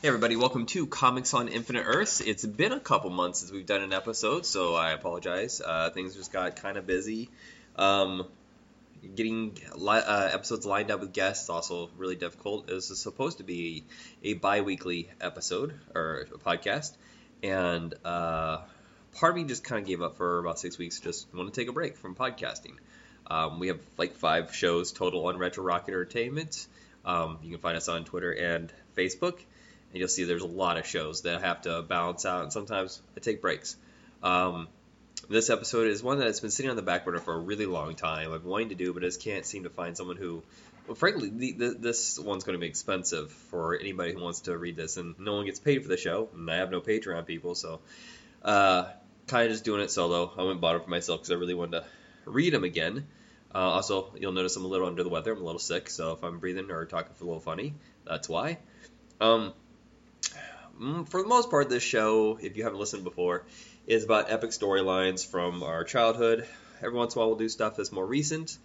Hey everybody, welcome to Comics on Infinite Earths. It's been a couple months since we've done an episode, so I apologize. Uh, things just got kind of busy. Um, getting li- uh, episodes lined up with guests also really difficult. This is supposed to be a bi-weekly episode or a podcast, and uh, part of me just kind of gave up for about six weeks. Just want to take a break from podcasting. Um, we have like five shows total on Retro Rocket Entertainment. Um, you can find us on Twitter and Facebook and you'll see there's a lot of shows that I have to balance out, and sometimes I take breaks. Um, this episode is one that's been sitting on the back burner for a really long time. I've been wanting to do, but I just can't seem to find someone who. Well, frankly, the, the, this one's going to be expensive for anybody who wants to read this, and no one gets paid for the show, and I have no Patreon people, so uh, kind of just doing it solo. I went and bought it for myself because I really wanted to read them again. Uh, also, you'll notice I'm a little under the weather. I'm a little sick, so if I'm breathing or talking a little funny, that's why. Um, for the most part, this show, if you haven't listened before, is about epic storylines from our childhood. Every once in a while, we'll do stuff that's more recent.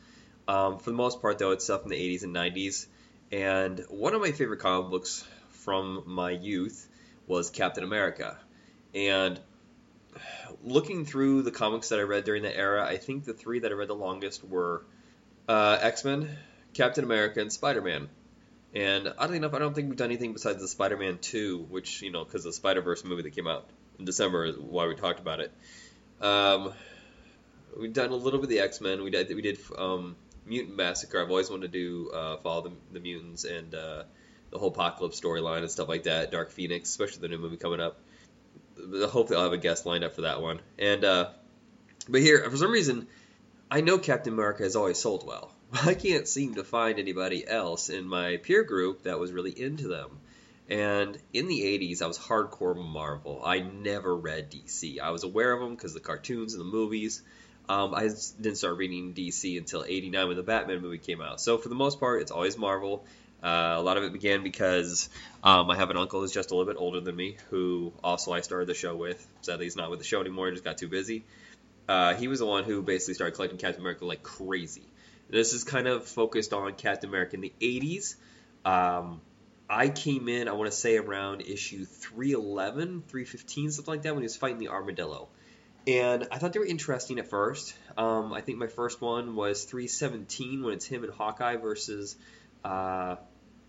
Um, for the most part, though, it's stuff in the 80s and 90s. And one of my favorite comic books from my youth was Captain America. And looking through the comics that I read during that era, I think the three that I read the longest were uh, X Men, Captain America, and Spider Man. And oddly enough, I don't think we've done anything besides the Spider-Man 2, which you know, because the Spider-Verse movie that came out in December is why we talked about it. Um, we've done a little bit of the X-Men. We did we did um, Mutant Massacre. I've always wanted to do uh, follow the, the mutants and uh, the whole Apocalypse storyline and stuff like that. Dark Phoenix, especially the new movie coming up. Hopefully, I'll have a guest lined up for that one. And uh, but here, for some reason, I know Captain America has always sold well. I can't seem to find anybody else in my peer group that was really into them. And in the 80s, I was hardcore Marvel. I never read DC. I was aware of them because the cartoons and the movies. Um, I didn't start reading DC until 89 when the Batman movie came out. So for the most part, it's always Marvel. Uh, a lot of it began because um, I have an uncle who's just a little bit older than me, who also I started the show with. Sadly, he's not with the show anymore. He just got too busy. Uh, he was the one who basically started collecting Captain America like crazy. This is kind of focused on Captain America in the 80s. Um, I came in, I want to say around issue 311, 315, something like that, when he was fighting the armadillo. And I thought they were interesting at first. Um, I think my first one was 317 when it's him and Hawkeye versus. Uh,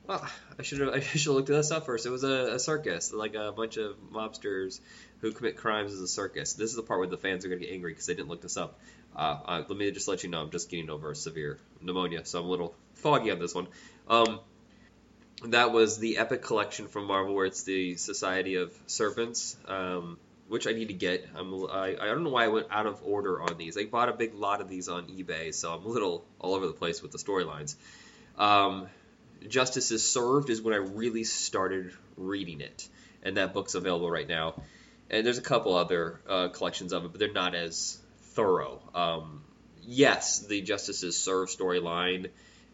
well, I should have I should have looked at this up first. It was a, a, circus, like a bunch of mobsters who commit crimes as a circus. This is the part where the fans are going to get angry because they didn't look this up. Uh, uh, let me just let you know, I'm just getting over severe pneumonia, so I'm a little foggy on this one. Um, that was the Epic Collection from Marvel, where it's the Society of Serpents, um, which I need to get. I'm, I, I don't know why I went out of order on these. I bought a big lot of these on eBay, so I'm a little all over the place with the storylines. Um, Justice is Served is when I really started reading it, and that book's available right now. And there's a couple other uh, collections of it, but they're not as thorough. Um, yes, the Justices Serve storyline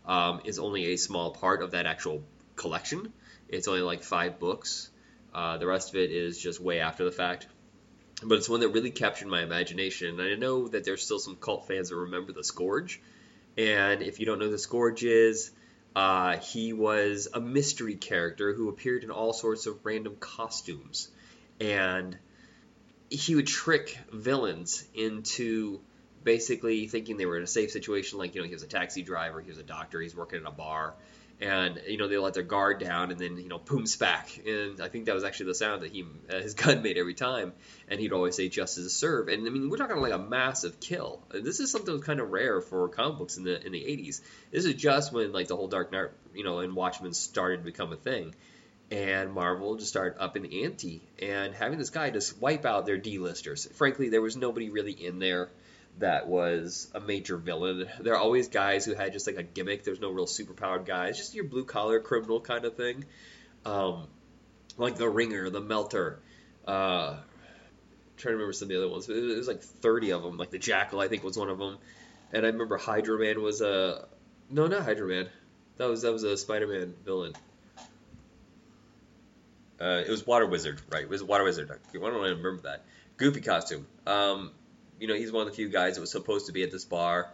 um, is only a small part of that actual collection. It's only like five books. Uh, the rest of it is just way after the fact. But it's one that really captured my imagination. And I know that there's still some cult fans that remember the Scourge. And if you don't know who the Scourge is, uh, he was a mystery character who appeared in all sorts of random costumes. And he would trick villains into basically thinking they were in a safe situation. Like, you know, he was a taxi driver, he was a doctor, he's working in a bar. And you know they let their guard down, and then you know boom spack, and I think that was actually the sound that he uh, his gun made every time. And he'd always say "justice is served." And I mean, we're talking like a massive kill. This is something kind of rare for comic books in the in the 80s. This is just when like the whole Dark Knight, you know, and Watchmen started to become a thing and Marvel just started up the ante and having this guy just wipe out their D-listers. Frankly, there was nobody really in there that was a major villain. There are always guys who had just like a gimmick. There's no real superpowered guys, just your blue collar criminal kind of thing, um, like the Ringer, the Melter. Uh, trying to remember some of the other ones. It was like 30 of them. Like the Jackal, I think, was one of them. And I remember Hydro Man was a no, not Hydro Man. That was that was a Spider-Man villain. Uh, it was Water Wizard, right? It was Water Wizard. I don't really remember that. Goofy costume. Um, you know, he's one of the few guys that was supposed to be at this bar,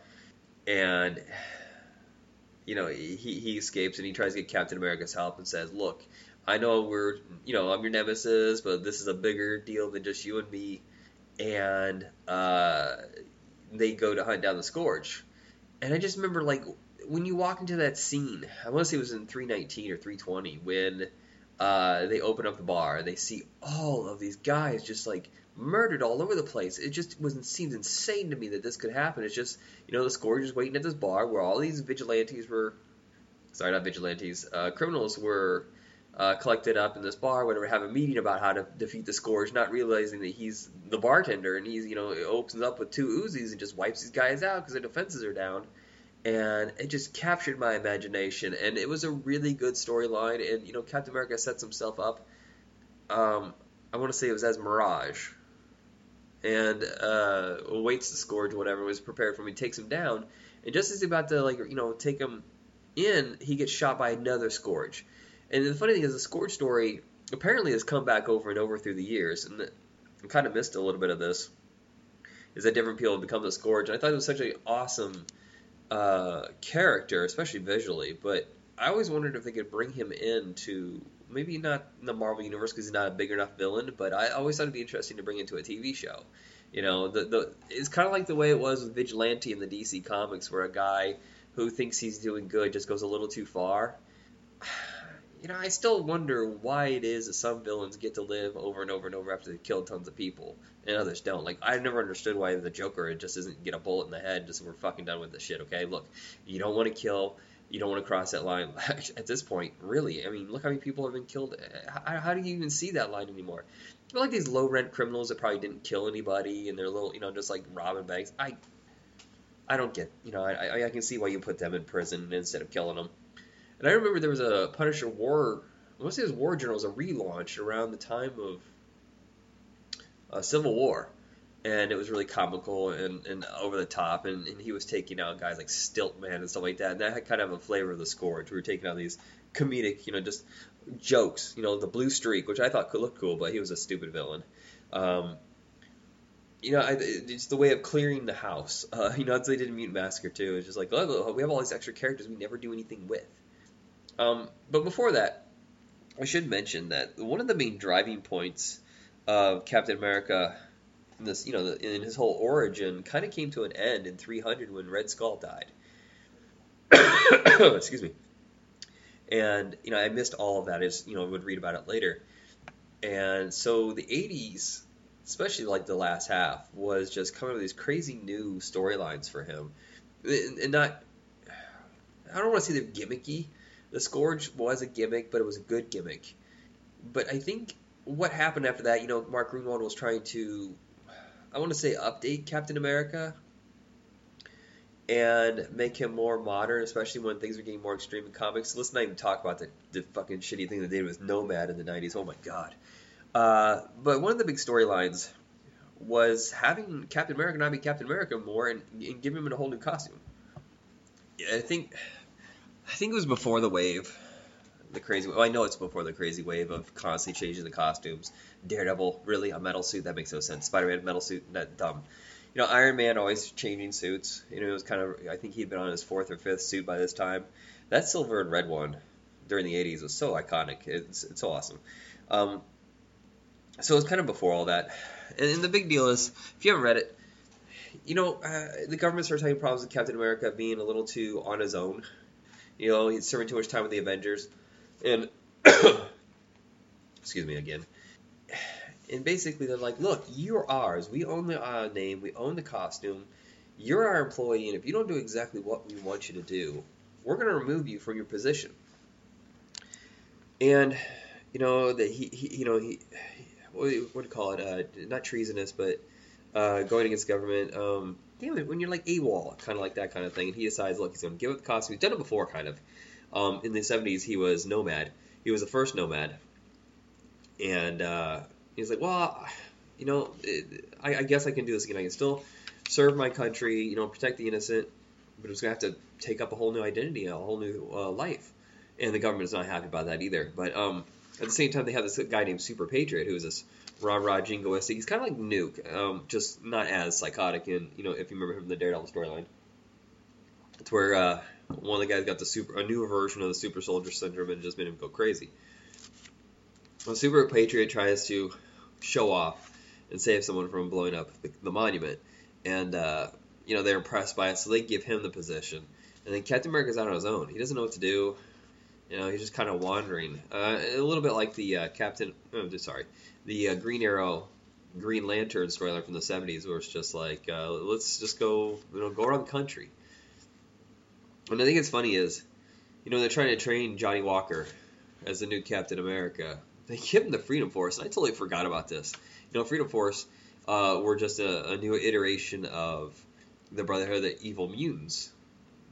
and you know, he, he escapes and he tries to get Captain America's help and says, "Look, I know we're, you know, I'm your nemesis, but this is a bigger deal than just you and me. And uh, they go to hunt down the Scourge. And I just remember, like, when you walk into that scene, I want to say it was in 319 or 320, when uh, they open up the bar they see all of these guys just like murdered all over the place. It just was seems insane to me that this could happen. It's just you know the Scourge is waiting at this bar where all these vigilantes were, sorry not vigilantes, uh, criminals were uh, collected up in this bar, whatever, have a meeting about how to defeat the Scourge, not realizing that he's the bartender and he's, you know, opens up with two Uzis and just wipes these guys out because their defenses are down. And it just captured my imagination, and it was a really good storyline. And you know, Captain America sets himself up. Um, I want to say it was as Mirage, and uh, awaits the Scourge, whatever, was prepared for him. He takes him down, and just as he's about to like, you know, take him in, he gets shot by another Scourge and the funny thing is, the Scourge story apparently has come back over and over through the years, and I kind of missed a little bit of this. Is that different people have become the Scourge? And I thought it was such an awesome uh, character, especially visually. But I always wondered if they could bring him into maybe not in the Marvel universe because he's not a big enough villain, but I always thought it'd be interesting to bring into a TV show. You know, the the it's kind of like the way it was with Vigilante in the DC comics, where a guy who thinks he's doing good just goes a little too far you know, I still wonder why it is that some villains get to live over and over and over after they've killed tons of people, and others don't. Like, I never understood why the Joker just doesn't get a bullet in the head, just we're fucking done with this shit, okay? Look, you don't want to kill, you don't want to cross that line. At this point, really, I mean, look how many people have been killed. How, how do you even see that line anymore? They're like these low rent criminals that probably didn't kill anybody, and they're little, you know, just like robbing banks. I, I don't get, you know, I, I can see why you put them in prison instead of killing them. And I remember there was a Punisher War, I want to say it was War Journals, a relaunch around the time of uh, Civil War. And it was really comical and, and over the top, and, and he was taking out guys like Stiltman and stuff like that. And that had kind of a flavor of the Scourge. We were taking out these comedic, you know, just jokes. You know, the Blue Streak, which I thought could look cool, but he was a stupid villain. Um, you know, it's the way of clearing the house. Uh, you know, that's they did in Mutant Massacre too. It's just like, oh, we have all these extra characters we never do anything with. Um, but before that, I should mention that one of the main driving points of Captain America, in this you know, in his whole origin, kind of came to an end in 300 when Red Skull died. Excuse me. And you know, I missed all of that. As you know, I would read about it later. And so the 80s, especially like the last half, was just coming with these crazy new storylines for him, and not. I don't want to say they're gimmicky, the Scourge was a gimmick, but it was a good gimmick. But I think what happened after that, you know, Mark Gruenwald was trying to, I want to say, update Captain America and make him more modern, especially when things were getting more extreme in comics. Let's not even talk about the, the fucking shitty thing that they did with Nomad in the 90s. Oh my god. Uh, but one of the big storylines was having Captain America not be Captain America more and, and give him a whole new costume. I think I think it was before the wave, the crazy. Well, I know it's before the crazy wave of constantly changing the costumes. Daredevil, really a metal suit that makes no sense. Spider-Man metal suit, that dumb. You know, Iron Man always changing suits. You know, it was kind of. I think he'd been on his fourth or fifth suit by this time. That silver and red one during the '80s was so iconic. It's it's so awesome. Um, so it was kind of before all that. And, and the big deal is, if you haven't read it, you know, uh, the government started having problems with Captain America being a little too on his own you know, he's serving too much time with the Avengers, and excuse me again. And basically, they're like, "Look, you're ours. We own the uh, name. We own the costume. You're our employee, and if you don't do exactly what we want you to do, we're going to remove you from your position." And you know that he, he, you know, he, what do you, call it? Uh, not treasonous, but uh, going against government. Um, damn it, when you're like AWOL, kind of like that kind of thing, and he decides, look, he's going to give up the costume. He's done it before, kind of. Um, in the 70s, he was Nomad. He was the first Nomad. And uh, he's like, well, you know, it, I, I, guess I can do this again. I can still serve my country, you know, protect the innocent, but it's going to have to take up a whole new identity, a whole new uh, life. And the government is not happy about that either. But um, at the same time, they have this guy named Super Patriot, who is this rah rah jingoistic. He's kind of like Nuke, um, just not as psychotic. And you know, if you remember him from the Daredevil storyline, it's where uh, one of the guys got the super a new version of the super soldier syndrome and just made him go crazy. a super patriot tries to show off and save someone from blowing up the, the monument, and uh, you know they're impressed by it, so they give him the position. And then Captain America's out on his own. He doesn't know what to do. You know, he's just kind of wandering. Uh, a little bit like the uh, Captain. Oh, sorry, the uh, Green Arrow, Green Lantern storyline from the '70s, where it's just like, uh, let's just go, you know, go around the country. And I think it's funny is, you know, they're trying to train Johnny Walker as the new Captain America. They give him the Freedom Force, and I totally forgot about this. You know, Freedom Force uh, were just a, a new iteration of the Brotherhood of the Evil Mutants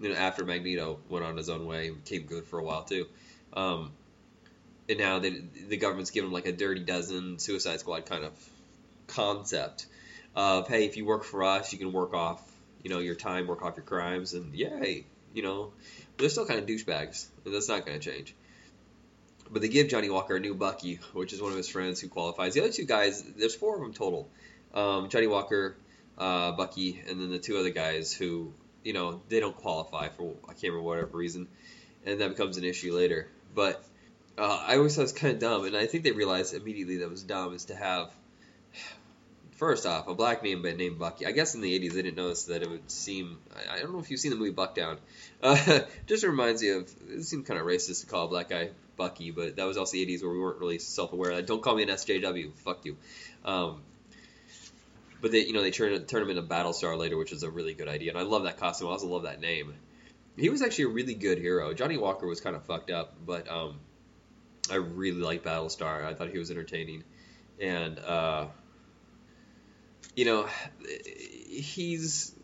you know, after Magneto went on his own way and became good for a while too. Um, and now they, the government's given like a dirty dozen Suicide Squad kind of concept of hey, if you work for us, you can work off you know your time, work off your crimes, and yay, you know. But they're still kind of douchebags, and that's not going to change. But they give Johnny Walker a new Bucky, which is one of his friends who qualifies. The other two guys, there's four of them total. Um, Johnny Walker, uh, Bucky, and then the two other guys who you know they don't qualify for I can't remember whatever reason, and that becomes an issue later. But uh, I always thought it was kind of dumb, and I think they realized immediately that was dumb is to have first off a black name but named Bucky. I guess in the '80s they didn't notice that it would seem. I, I don't know if you've seen the movie Bucktown. Uh, just reminds you of it seemed kind of racist to call a black guy Bucky, but that was also the '80s where we weren't really self-aware. Don't call me an SJW. Fuck you. Um, but they, you know, they turn turn him into Battlestar later, which is a really good idea, and I love that costume. I also love that name. He was actually a really good hero. Johnny Walker was kind of fucked up, but um, I really like Battlestar. I thought he was entertaining, and uh, you know, he's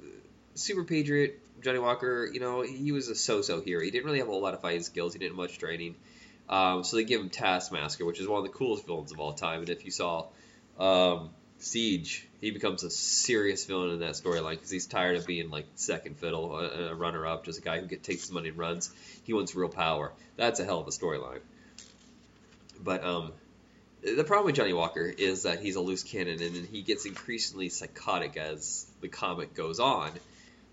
super patriot. Johnny Walker, you know, he was a so-so hero. He didn't really have a lot of fighting skills. He didn't have much training. Um, so they give him Taskmaster, which is one of the coolest villains of all time. And if you saw um, Siege, he becomes a serious villain in that storyline because he's tired of being like second fiddle, a, a runner up, just a guy who get, takes his money and runs. He wants real power. That's a hell of a storyline. But um, the problem with Johnny Walker is that he's a loose cannon, and he gets increasingly psychotic as the comic goes on.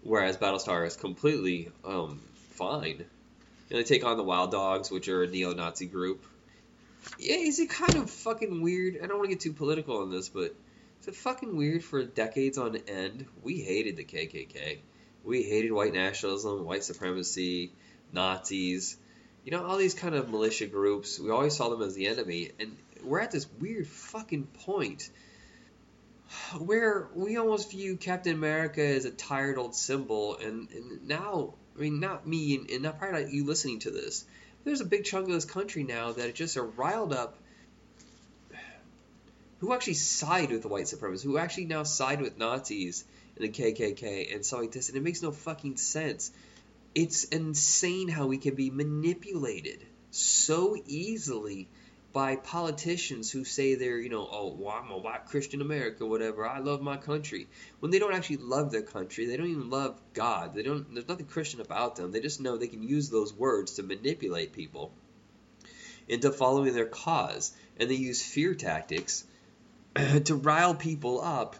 Whereas Battlestar is completely um, fine. Know, they take on the Wild Dogs, which are a neo-Nazi group. Yeah, is it kind of fucking weird? I don't want to get too political on this, but is it fucking weird for decades on end? We hated the KKK. We hated white nationalism, white supremacy, Nazis. You know, all these kind of militia groups. We always saw them as the enemy. And we're at this weird fucking point where we almost view Captain America as a tired old symbol. And, and now, I mean, not me, and, and not probably not you listening to this. There's a big chunk of this country now that just are riled up who actually side with the white supremacists, who actually now side with Nazis and the KKK and stuff like this, and it makes no fucking sense. It's insane how we can be manipulated so easily by politicians who say they're, you know, oh, well, I'm a white Christian America, whatever. I love my country. When they don't actually love their country, they don't even love God. They don't. There's nothing Christian about them. They just know they can use those words to manipulate people into following their cause, and they use fear tactics to rile people up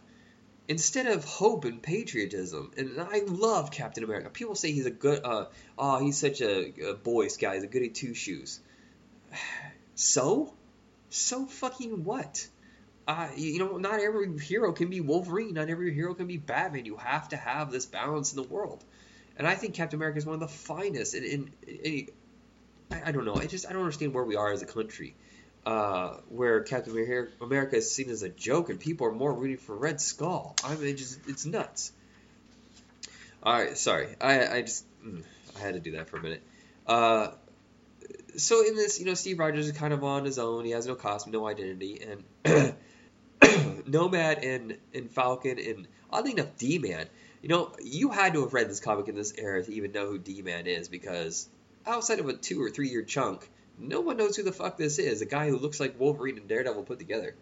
instead of hope and patriotism. And I love Captain America. People say he's a good, uh, oh, he's such a, a Boy Scout. He's a goody two shoes. So? So fucking what? Uh, you know, not every hero can be Wolverine. Not every hero can be Batman. You have to have this balance in the world. And I think Captain America is one of the finest. And, and, and I, I don't know. I just I don't understand where we are as a country uh, where Captain America is seen as a joke and people are more rooting for Red Skull. I mean, just it's nuts. All right, sorry, I I just mm, I had to do that for a minute. Uh, so in this, you know, Steve Rogers is kind of on his own. He has no costume, no identity, and Nomad and and Falcon and oddly enough, D Man. You know, you had to have read this comic in this era to even know who D Man is because outside of a two or three year chunk no one knows who the fuck this is. A guy who looks like Wolverine and Daredevil put together.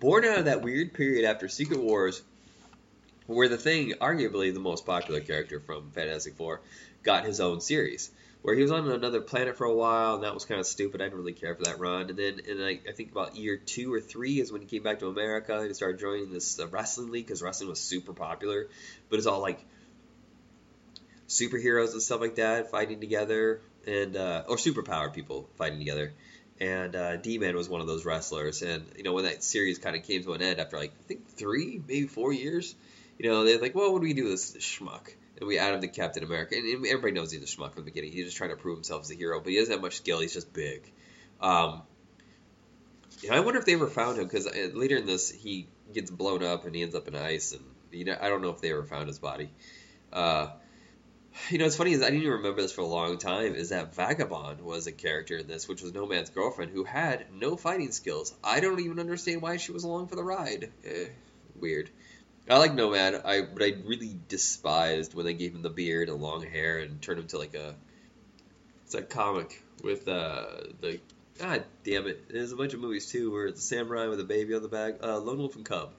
Born out of that weird period after Secret Wars, where the Thing, arguably the most popular character from Fantastic Four, got his own series. Where he was on another planet for a while, and that was kind of stupid. I didn't really care for that run. And then, and I, I think about year two or three is when he came back to America and started joining this uh, wrestling league because wrestling was super popular. But it's all like superheroes and stuff like that fighting together and uh, or superpowered people fighting together. and uh, D-Man was one of those wrestlers. And you know, when that series kind of came to an end after like I think three, maybe four years, you know, they're like, well, what do we do with this schmuck? And we add him to Captain America, and everybody knows he's a schmuck from the beginning. He's just trying to prove himself as a hero, but he doesn't have much skill. He's just big. Um, I wonder if they ever found him because uh, later in this he gets blown up and he ends up in ice, and you know I don't know if they ever found his body. Uh, you know, what's funny is I didn't even remember this for a long time. Is that Vagabond was a character in this, which was Nomad's girlfriend, who had no fighting skills. I don't even understand why she was along for the ride. Eh, weird. I like Nomad, I but I really despised when they gave him the beard and long hair and turned him to like a it's a comic with uh the God damn it. There's a bunch of movies too where it's a samurai with a baby on the back. Uh, Lone Wolf and Cub.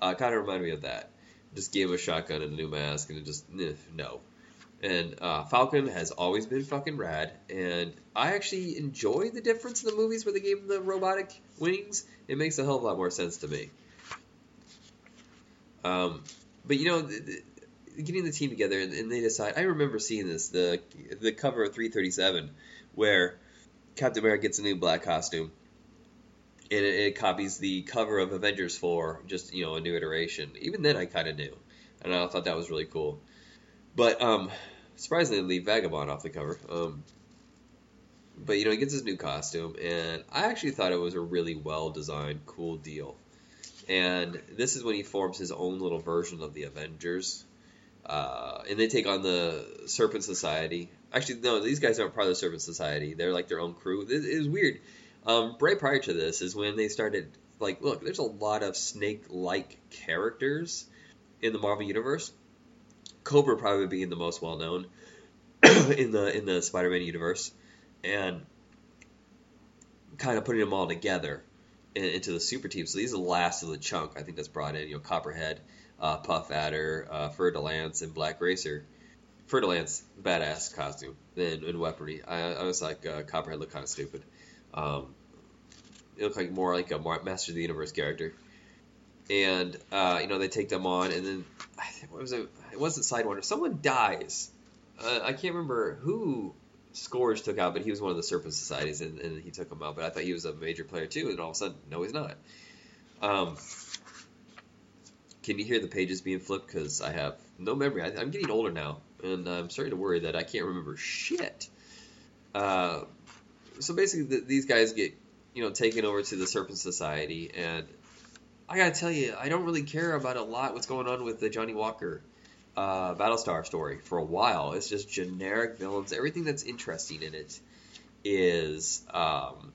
Uh, kind of reminded me of that. Just gave him a shotgun and a new mask and it just eh, no. And uh, Falcon has always been fucking rad, and I actually enjoy the difference in the movies where they gave him the robotic wings. It makes a hell of a lot more sense to me. Um, but you know, the, the, getting the team together and, and, they decide. I remember seeing this the the cover of 337 where Captain America gets a new black costume. And it, it copies the cover of Avengers 4, just you know, a new iteration. Even then, I kind of knew, and I thought that was really cool. But um, surprisingly, leave Vagabond off the cover. Um, but you know, he gets his new costume, and I actually thought it was a really well designed, cool deal and this is when he forms his own little version of the Avengers. Uh, and they take on the Serpent Society. Actually, no, these guys aren't part of the Serpent Society. They're like their own crew. It, was weird. Um, right prior to this is when they started like, look, there's a lot of snake-like characters in the Marvel universe. Cobra probably being the most well known in the in the Spider-Man universe, and kind of putting them all together into the super team. So these are the last of the chunk I think that's brought in. You know, Copperhead, uh, Puff Adder, uh, Fer-de-Lance, and Black Racer. Fer-de-Lance, badass costume and, and weaponry. I, I was like uh, Copperhead looked kind of stupid. Um, it looked like more like a Master of the Universe character. And uh, you know they take them on, and then what was it? It wasn't Sidewinder. Someone dies. Uh, I can't remember who Scourge took out, but he was one of the Serpent Societies, and, and, he took him out. But I thought he was a major player too, and all of a sudden, no, he's not. Um, can you hear the pages being flipped? Because I have no memory. I, am getting older now, and I'm starting to worry that I can't remember shit. Uh, so basically, the, these guys get you know taken over to the Serpent Society, and I gotta tell you, I don't really care about a lot what's going on with the Johnny Walker uh, Battlestar story for a while. It's just generic villains. Everything that's interesting in it is um,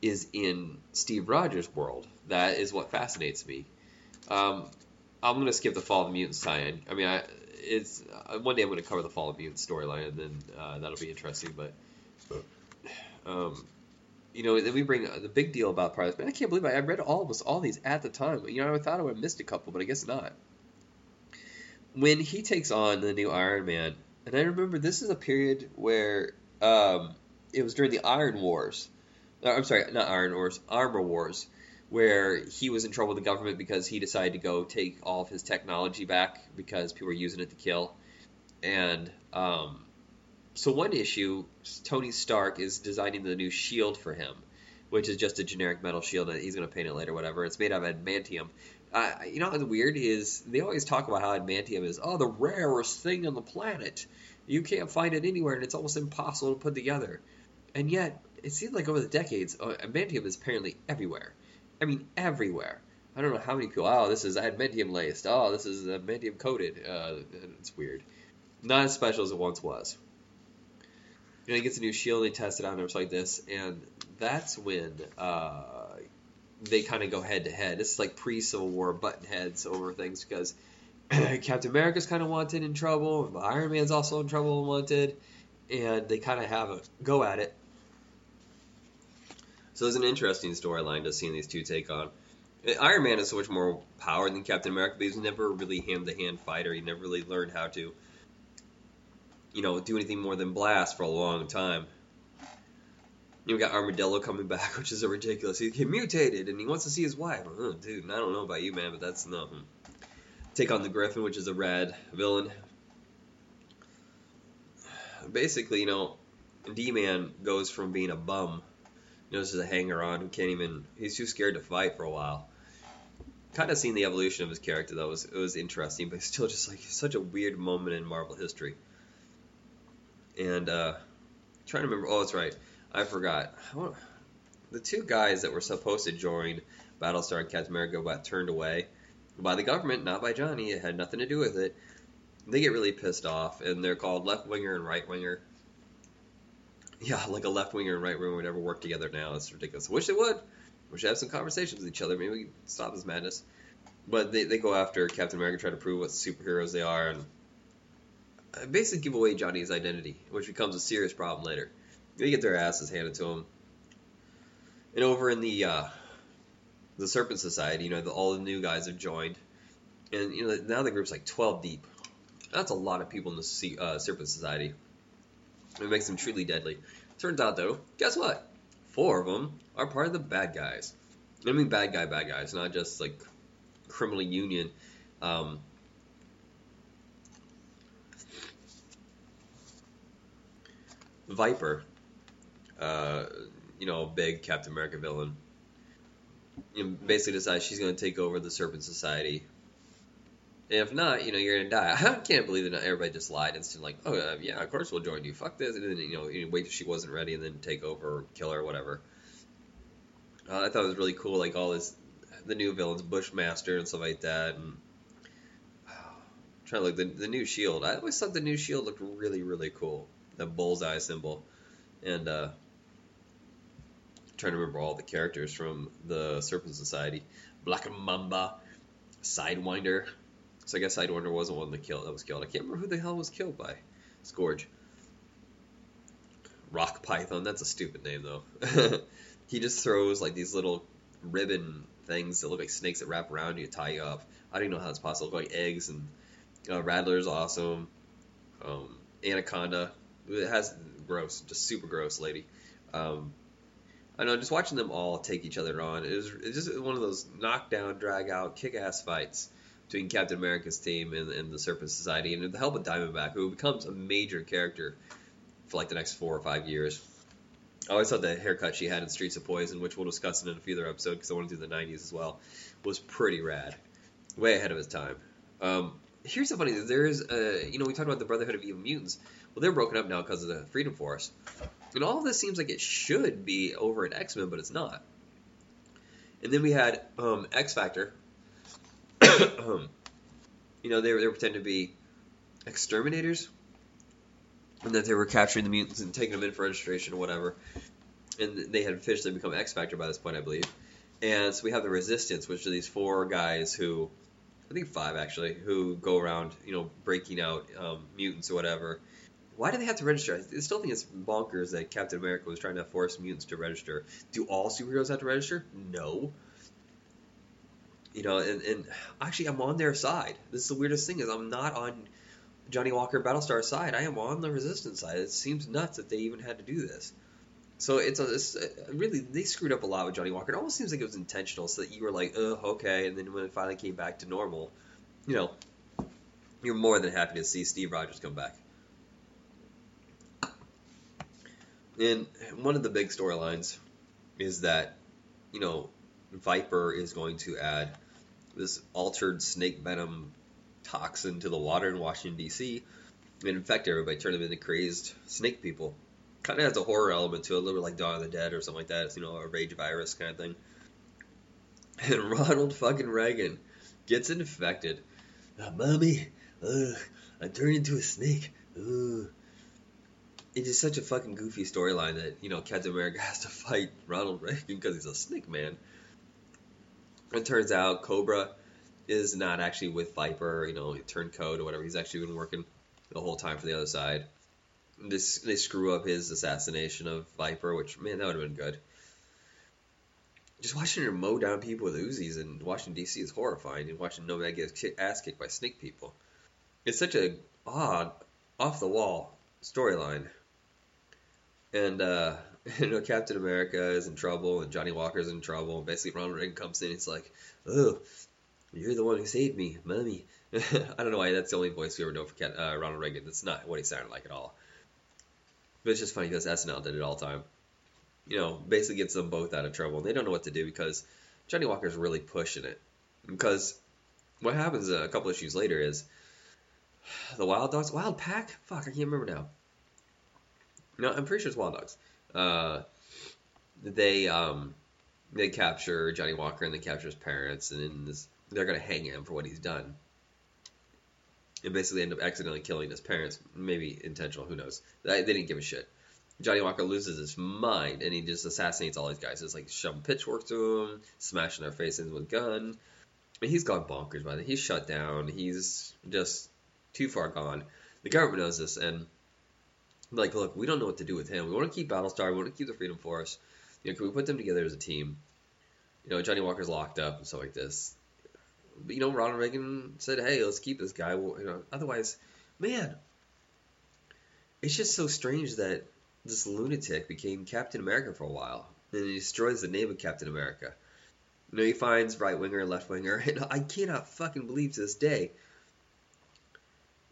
is in Steve Rogers' world. That is what fascinates me. Um, I'm gonna skip the Fall of the Mutants tie-in. I mean, I, it's uh, one day I'm gonna cover the Fall of the Mutants storyline, and then uh, that'll be interesting. But um, you know, then we bring the big deal about Private. I can't believe I, I read almost all these at the time. You know, I thought I would have missed a couple, but I guess not when he takes on the new Iron Man, and I remember this is a period where um, it was during the Iron Wars. Uh, I'm sorry, not Iron Wars, Armor Wars, where he was in trouble with the government because he decided to go take all of his technology back because people were using it to kill. And um, so one issue, Tony Stark is designing the new shield for him, which is just a generic metal shield, and he's going to paint it later, whatever. It's made out of adamantium. Uh, you know what's weird is they always talk about how adamantium is oh the rarest thing on the planet. You can't find it anywhere, and it's almost impossible to put together. And yet, it seems like over the decades, uh, adamantium is apparently everywhere. I mean, everywhere. I don't know how many people. Oh, this is adamantium laced. Oh, this is adamantium coated. Uh, it's weird. Not as special as it once was. You know, he gets a new shield. They test it and it's like this, and that's when uh, they kind of go head to head. It's like pre Civil War button heads over things because Captain America's kind of wanted in trouble, Iron Man's also in trouble and wanted, and they kind of have a go at it. So it's an interesting storyline to seeing these two take on. Iron Man is so much more power than Captain America, but he's never really hand to hand fighter. He never really learned how to, you know, do anything more than blast for a long time. You got Armadillo coming back, which is a ridiculous. He, he mutated and he wants to see his wife. Oh, dude, I don't know about you, man, but that's nothing. Take on the Griffin, which is a rad villain. Basically, you know, D-Man goes from being a bum You know, just a hanger on who can't even. He's too scared to fight for a while. Kind of seen the evolution of his character though It was it was interesting, but still just like such a weird moment in Marvel history. And uh, trying to remember. Oh, that's right. I forgot. The two guys that were supposed to join Battlestar and Captain America got turned away by the government, not by Johnny. It had nothing to do with it. They get really pissed off, and they're called left winger and right winger. Yeah, like a left winger and right winger would ever work together now. It's ridiculous. I wish they would. We should have some conversations with each other. Maybe we can stop this madness. But they, they go after Captain America, try to prove what superheroes they are, and basically give away Johnny's identity, which becomes a serious problem later. They get their asses handed to them. And over in the uh, the Serpent Society, you know, the, all the new guys have joined, and you know now the group's like 12 deep. That's a lot of people in the uh, Serpent Society. It makes them truly deadly. Turns out though, guess what? Four of them are part of the bad guys. I mean, bad guy, bad guys, not just like criminal union. Um, Viper, uh, you know, big Captain America villain, you know, basically decides she's going to take over the Serpent Society. And if not, you know, you're going to die. I can't believe that everybody just lied and said, like, oh, uh, yeah, of course we'll join you. Fuck this. And then, you know, wait till she wasn't ready and then take over or kill her or whatever. Uh, I thought it was really cool, like, all this, the new villains, Bushmaster and stuff like that. And trying to look, the, the new shield. I always thought the new shield looked really, really cool the bullseye symbol, and uh, trying to remember all the characters from the Serpent Society. Black Mamba, Sidewinder. So I guess Sidewinder wasn't one that killed that was killed. I can't remember who the hell was killed by Scourge. Rock Python. That's a stupid name though. he just throws like these little ribbon things that look like snakes that wrap around you, tie you up. I don't even know how that's possible. Look like eggs and uh, Rattler's awesome. Um, Anaconda. It has gross, just super gross lady. Um, I know, just watching them all take each other on, it was, it was just one of those knockdown, drag out, kick ass fights between Captain America's team and, and, the Serpent Society, and with the help of Diamondback, who becomes a major character for like the next four or five years. I always thought the haircut she had in Streets of Poison, which we'll discuss in a future episode because I want to do the 90s as well, was pretty rad. Way ahead of his time. Um, here's the funny thing. There is, you know, we talked about the Brotherhood of Evil Mutants. Well, they're broken up now because of the Freedom Force. And all of this seems like it should be over at X Men, but it's not. And then we had um, X Factor. you know, they were, they were pretending to be exterminators, and that they were capturing the mutants and taking them in for registration or whatever. And they had officially become X Factor by this point, I believe. And so we have the Resistance, which are these four guys who, I think five actually, who go around, you know, breaking out um, mutants or whatever why do they have to register? I still think it's bonkers that Captain America was trying to force mutants to register. Do all superheroes have to register? No. You know, and, and actually, I'm on their side. This is the weirdest thing is I'm not on Johnny Walker Battlestar side. I am on the Resistance side. It seems nuts that they even had to do this. So it's a it's a, really they screwed up a lot with Johnny Walker. It almost seems like it was intentional, so that you were like, oh, okay, and then when it finally came back to normal, you know, you're more than happy to see Steve Rogers come back. And one of the big storylines is that, you know, Viper is going to add this altered snake venom toxin to the water in Washington, D.C. and infect everybody, turn them into crazed snake people. Kind of has a horror element to it, a little bit like Dawn of the Dead or something like that. It's, you know, a rage virus kind of thing. And Ronald fucking Reagan gets infected. Oh, mommy, ugh, I turned into a snake. Ugh it is just such a fucking goofy storyline that you know Captain America has to fight Ronald Reagan because he's a snake man. It turns out Cobra is not actually with Viper, you know, turncoat or whatever. He's actually been working the whole time for the other side. This they screw up his assassination of Viper, which man, that would have been good. Just watching her mow down people with Uzis in Washington D.C. is horrifying, and watching Nomad get his ass kicked by snake people. It's such a odd, off the wall storyline and uh, you know Captain America is in trouble and Johnny Walker's in trouble. And basically, Ronald Reagan comes in. And he's like, "Oh, you're the one who saved me, mommy." I don't know why that's the only voice we ever know for Cat, uh, Ronald Reagan. That's not what he sounded like at all. But it's just funny because SNL did it all the time. you know, basically gets them both out of trouble. And They don't know what to do because Johnny Walker's really pushing it. Because what happens a couple issues later is the Wild Dogs, Wild Pack. Fuck, I can't remember now. No, I'm pretty sure it's Wild Dogs. Uh, they um, they capture Johnny Walker and they capture his parents, and this, they're gonna hang him for what he's done. And basically end up accidentally killing his parents, maybe intentional, who knows? They, didn't give a shit. Johnny Walker loses his mind and he just assassinates all these guys. It's like shoving pitchforks to them, smashing their faces with a gun. And he's gone bonkers by then. He's shut down. He's just too far gone. The government knows this and like, look, we don't know what to do with him. We want to keep Battlestar. We want to keep the Freedom Force. You know, can we put them together as a team? You know, Johnny Walker's locked up and stuff like this. You know, Ronald Reagan said, "Hey, let's keep this guy." Well, you know, otherwise, man, it's just so strange that this lunatic became Captain America for a while, and he destroys the name of Captain America. You know, he finds right winger and left winger, and I cannot fucking believe to this day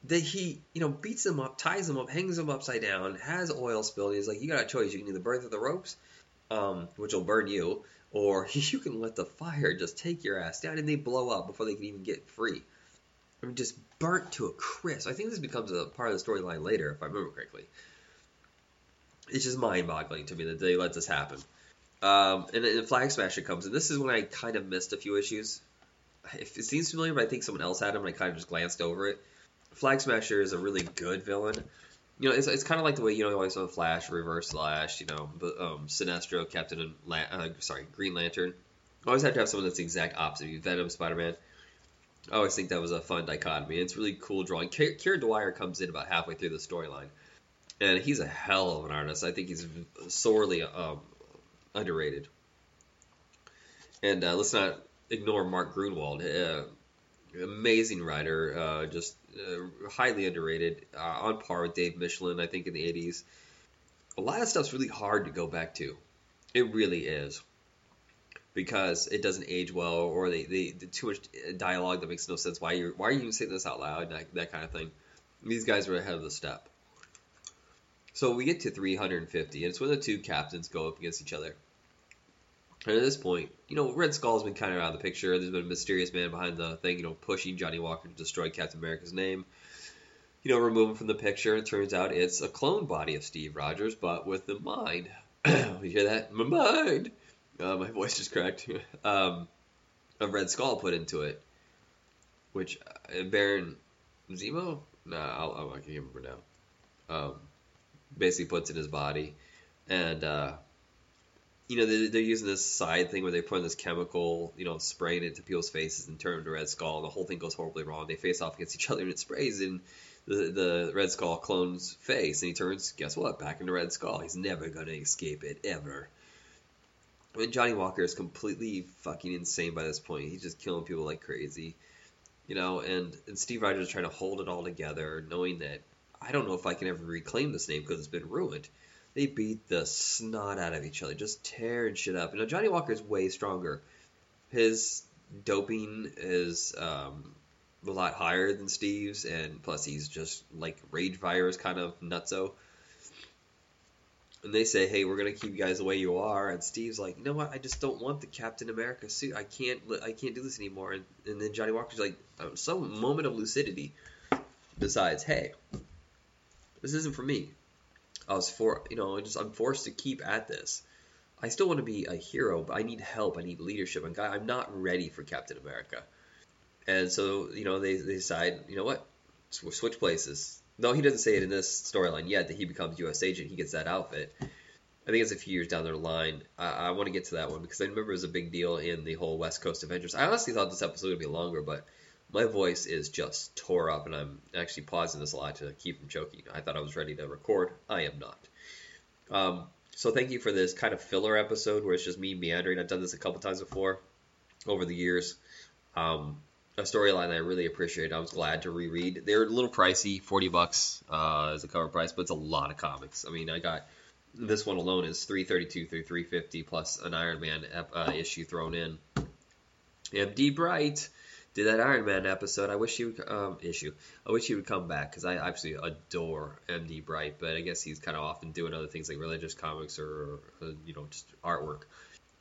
that he, you know, beats them up, ties them up, hangs them upside down, has oil spilled. He's like, you got a choice. You can either burn through the ropes, um, which will burn you, or you can let the fire just take your ass down and they blow up before they can even get free. I mean, just burnt to a crisp. I think this becomes a part of the storyline later, if I remember correctly. It's just mind-boggling to me that they let this happen. Um, and then Flag Smasher comes, and this is when I kind of missed a few issues. If It seems familiar, but I think someone else had them, and I kind of just glanced over it. Flag Smasher is a really good villain. You know, it's, it's kind of like the way you know you always have Flash, Reverse Flash, you know, um, Sinestro, Captain, La- uh, sorry, Green Lantern. always have to have someone that's the exact opposite of you. Venom, Spider Man. I always think that was a fun dichotomy. It's really cool drawing. Kieron Dwyer comes in about halfway through the storyline, and he's a hell of an artist. I think he's sorely um, underrated. And uh, let's not ignore Mark Gruenwald. Uh, amazing writer, uh, just uh, highly underrated, uh, on par with Dave Michelinie, I think, in the 80s. A lot of stuff's really hard to go back to. It really is. Because it doesn't age well, or they too much dialogue that makes no sense. Why you why are you even saying this out loud? That, that kind of thing. These guys were ahead of the step. So we get to 350, and it's when the two captains go up against each other. And at this point, you know, Red Skull's been kind of out of the picture. There's been a mysterious man behind the thing, you know, pushing Johnny Walker to destroy Captain America's name. You know, remove him from the picture. It turns out it's a clone body of Steve Rogers, but with the mind. you hear that? My mind! Uh, my voice just cracked. um, a Red Skull put into it. Which, uh, Baron Zemo? Nah, I'll, I can't remember now. Um, basically puts in his body. And, uh, you know, they're, they're, using this side thing where they put in this chemical, you know, spraying it to people's faces and turn them to Red Skull. And the whole thing goes horribly wrong. They face off against each other and it sprays in the, the Red Skull clone's face. And he turns, guess what, back into Red Skull. He's never going to escape it, ever. Mean, Johnny Walker is completely fucking insane by this point. He's just killing people like crazy. You know, and, and Steve Rogers is trying to hold it all together, knowing that I don't know if I can ever reclaim this name because it's been ruined they beat the snot out of each other, just tearing shit up. You know, Johnny Walker is way stronger. His doping is um, a lot higher than Steve's, and plus he's just like rage virus kind of nutso. And they say, "Hey, we're gonna keep you guys the way you are." And Steve's like, "You know what? I just don't want the Captain America suit. I can't. I can't do this anymore." And, and then Johnny Walker's like, um, some moment of lucidity, decides, "Hey, this isn't for me. I was for you know just I'm forced to keep at this. I still want to be a hero, but I need help. I need leadership. And God, I'm not ready for Captain America. And so you know they, they decide you know what switch places. No, he doesn't say it in this storyline yet that he becomes U.S. agent. He gets that outfit. I think it's a few years down the line. I, I want to get to that one because I remember it was a big deal in the whole West Coast Avengers. I honestly thought this episode would be longer, but my voice is just tore up, and I'm actually pausing this a lot to keep from choking. I thought I was ready to record. I am not. Um, so thank you for this kind of filler episode where it's just me meandering. I've done this a couple times before over the years. Um, a storyline I really appreciate. I was glad to reread. They're a little pricey, forty bucks uh, as a cover price, but it's a lot of comics. I mean, I got this one alone is three thirty two through three fifty plus an Iron Man uh, issue thrown in. MD Bright did that Iron Man episode. I wish he would um, issue. I wish he would come back because I absolutely adore MD Bright, but I guess he's kind of often doing other things like religious comics or, or you know just artwork.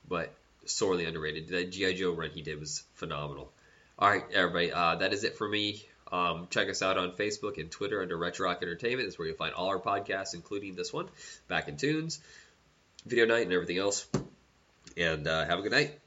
But sorely underrated. That GI Joe run he did was phenomenal. All right, everybody, uh, that is it for me. Um, check us out on Facebook and Twitter under Retro Rock Entertainment. That's where you'll find all our podcasts, including this one, Back in Tunes, Video Night, and everything else. And uh, have a good night.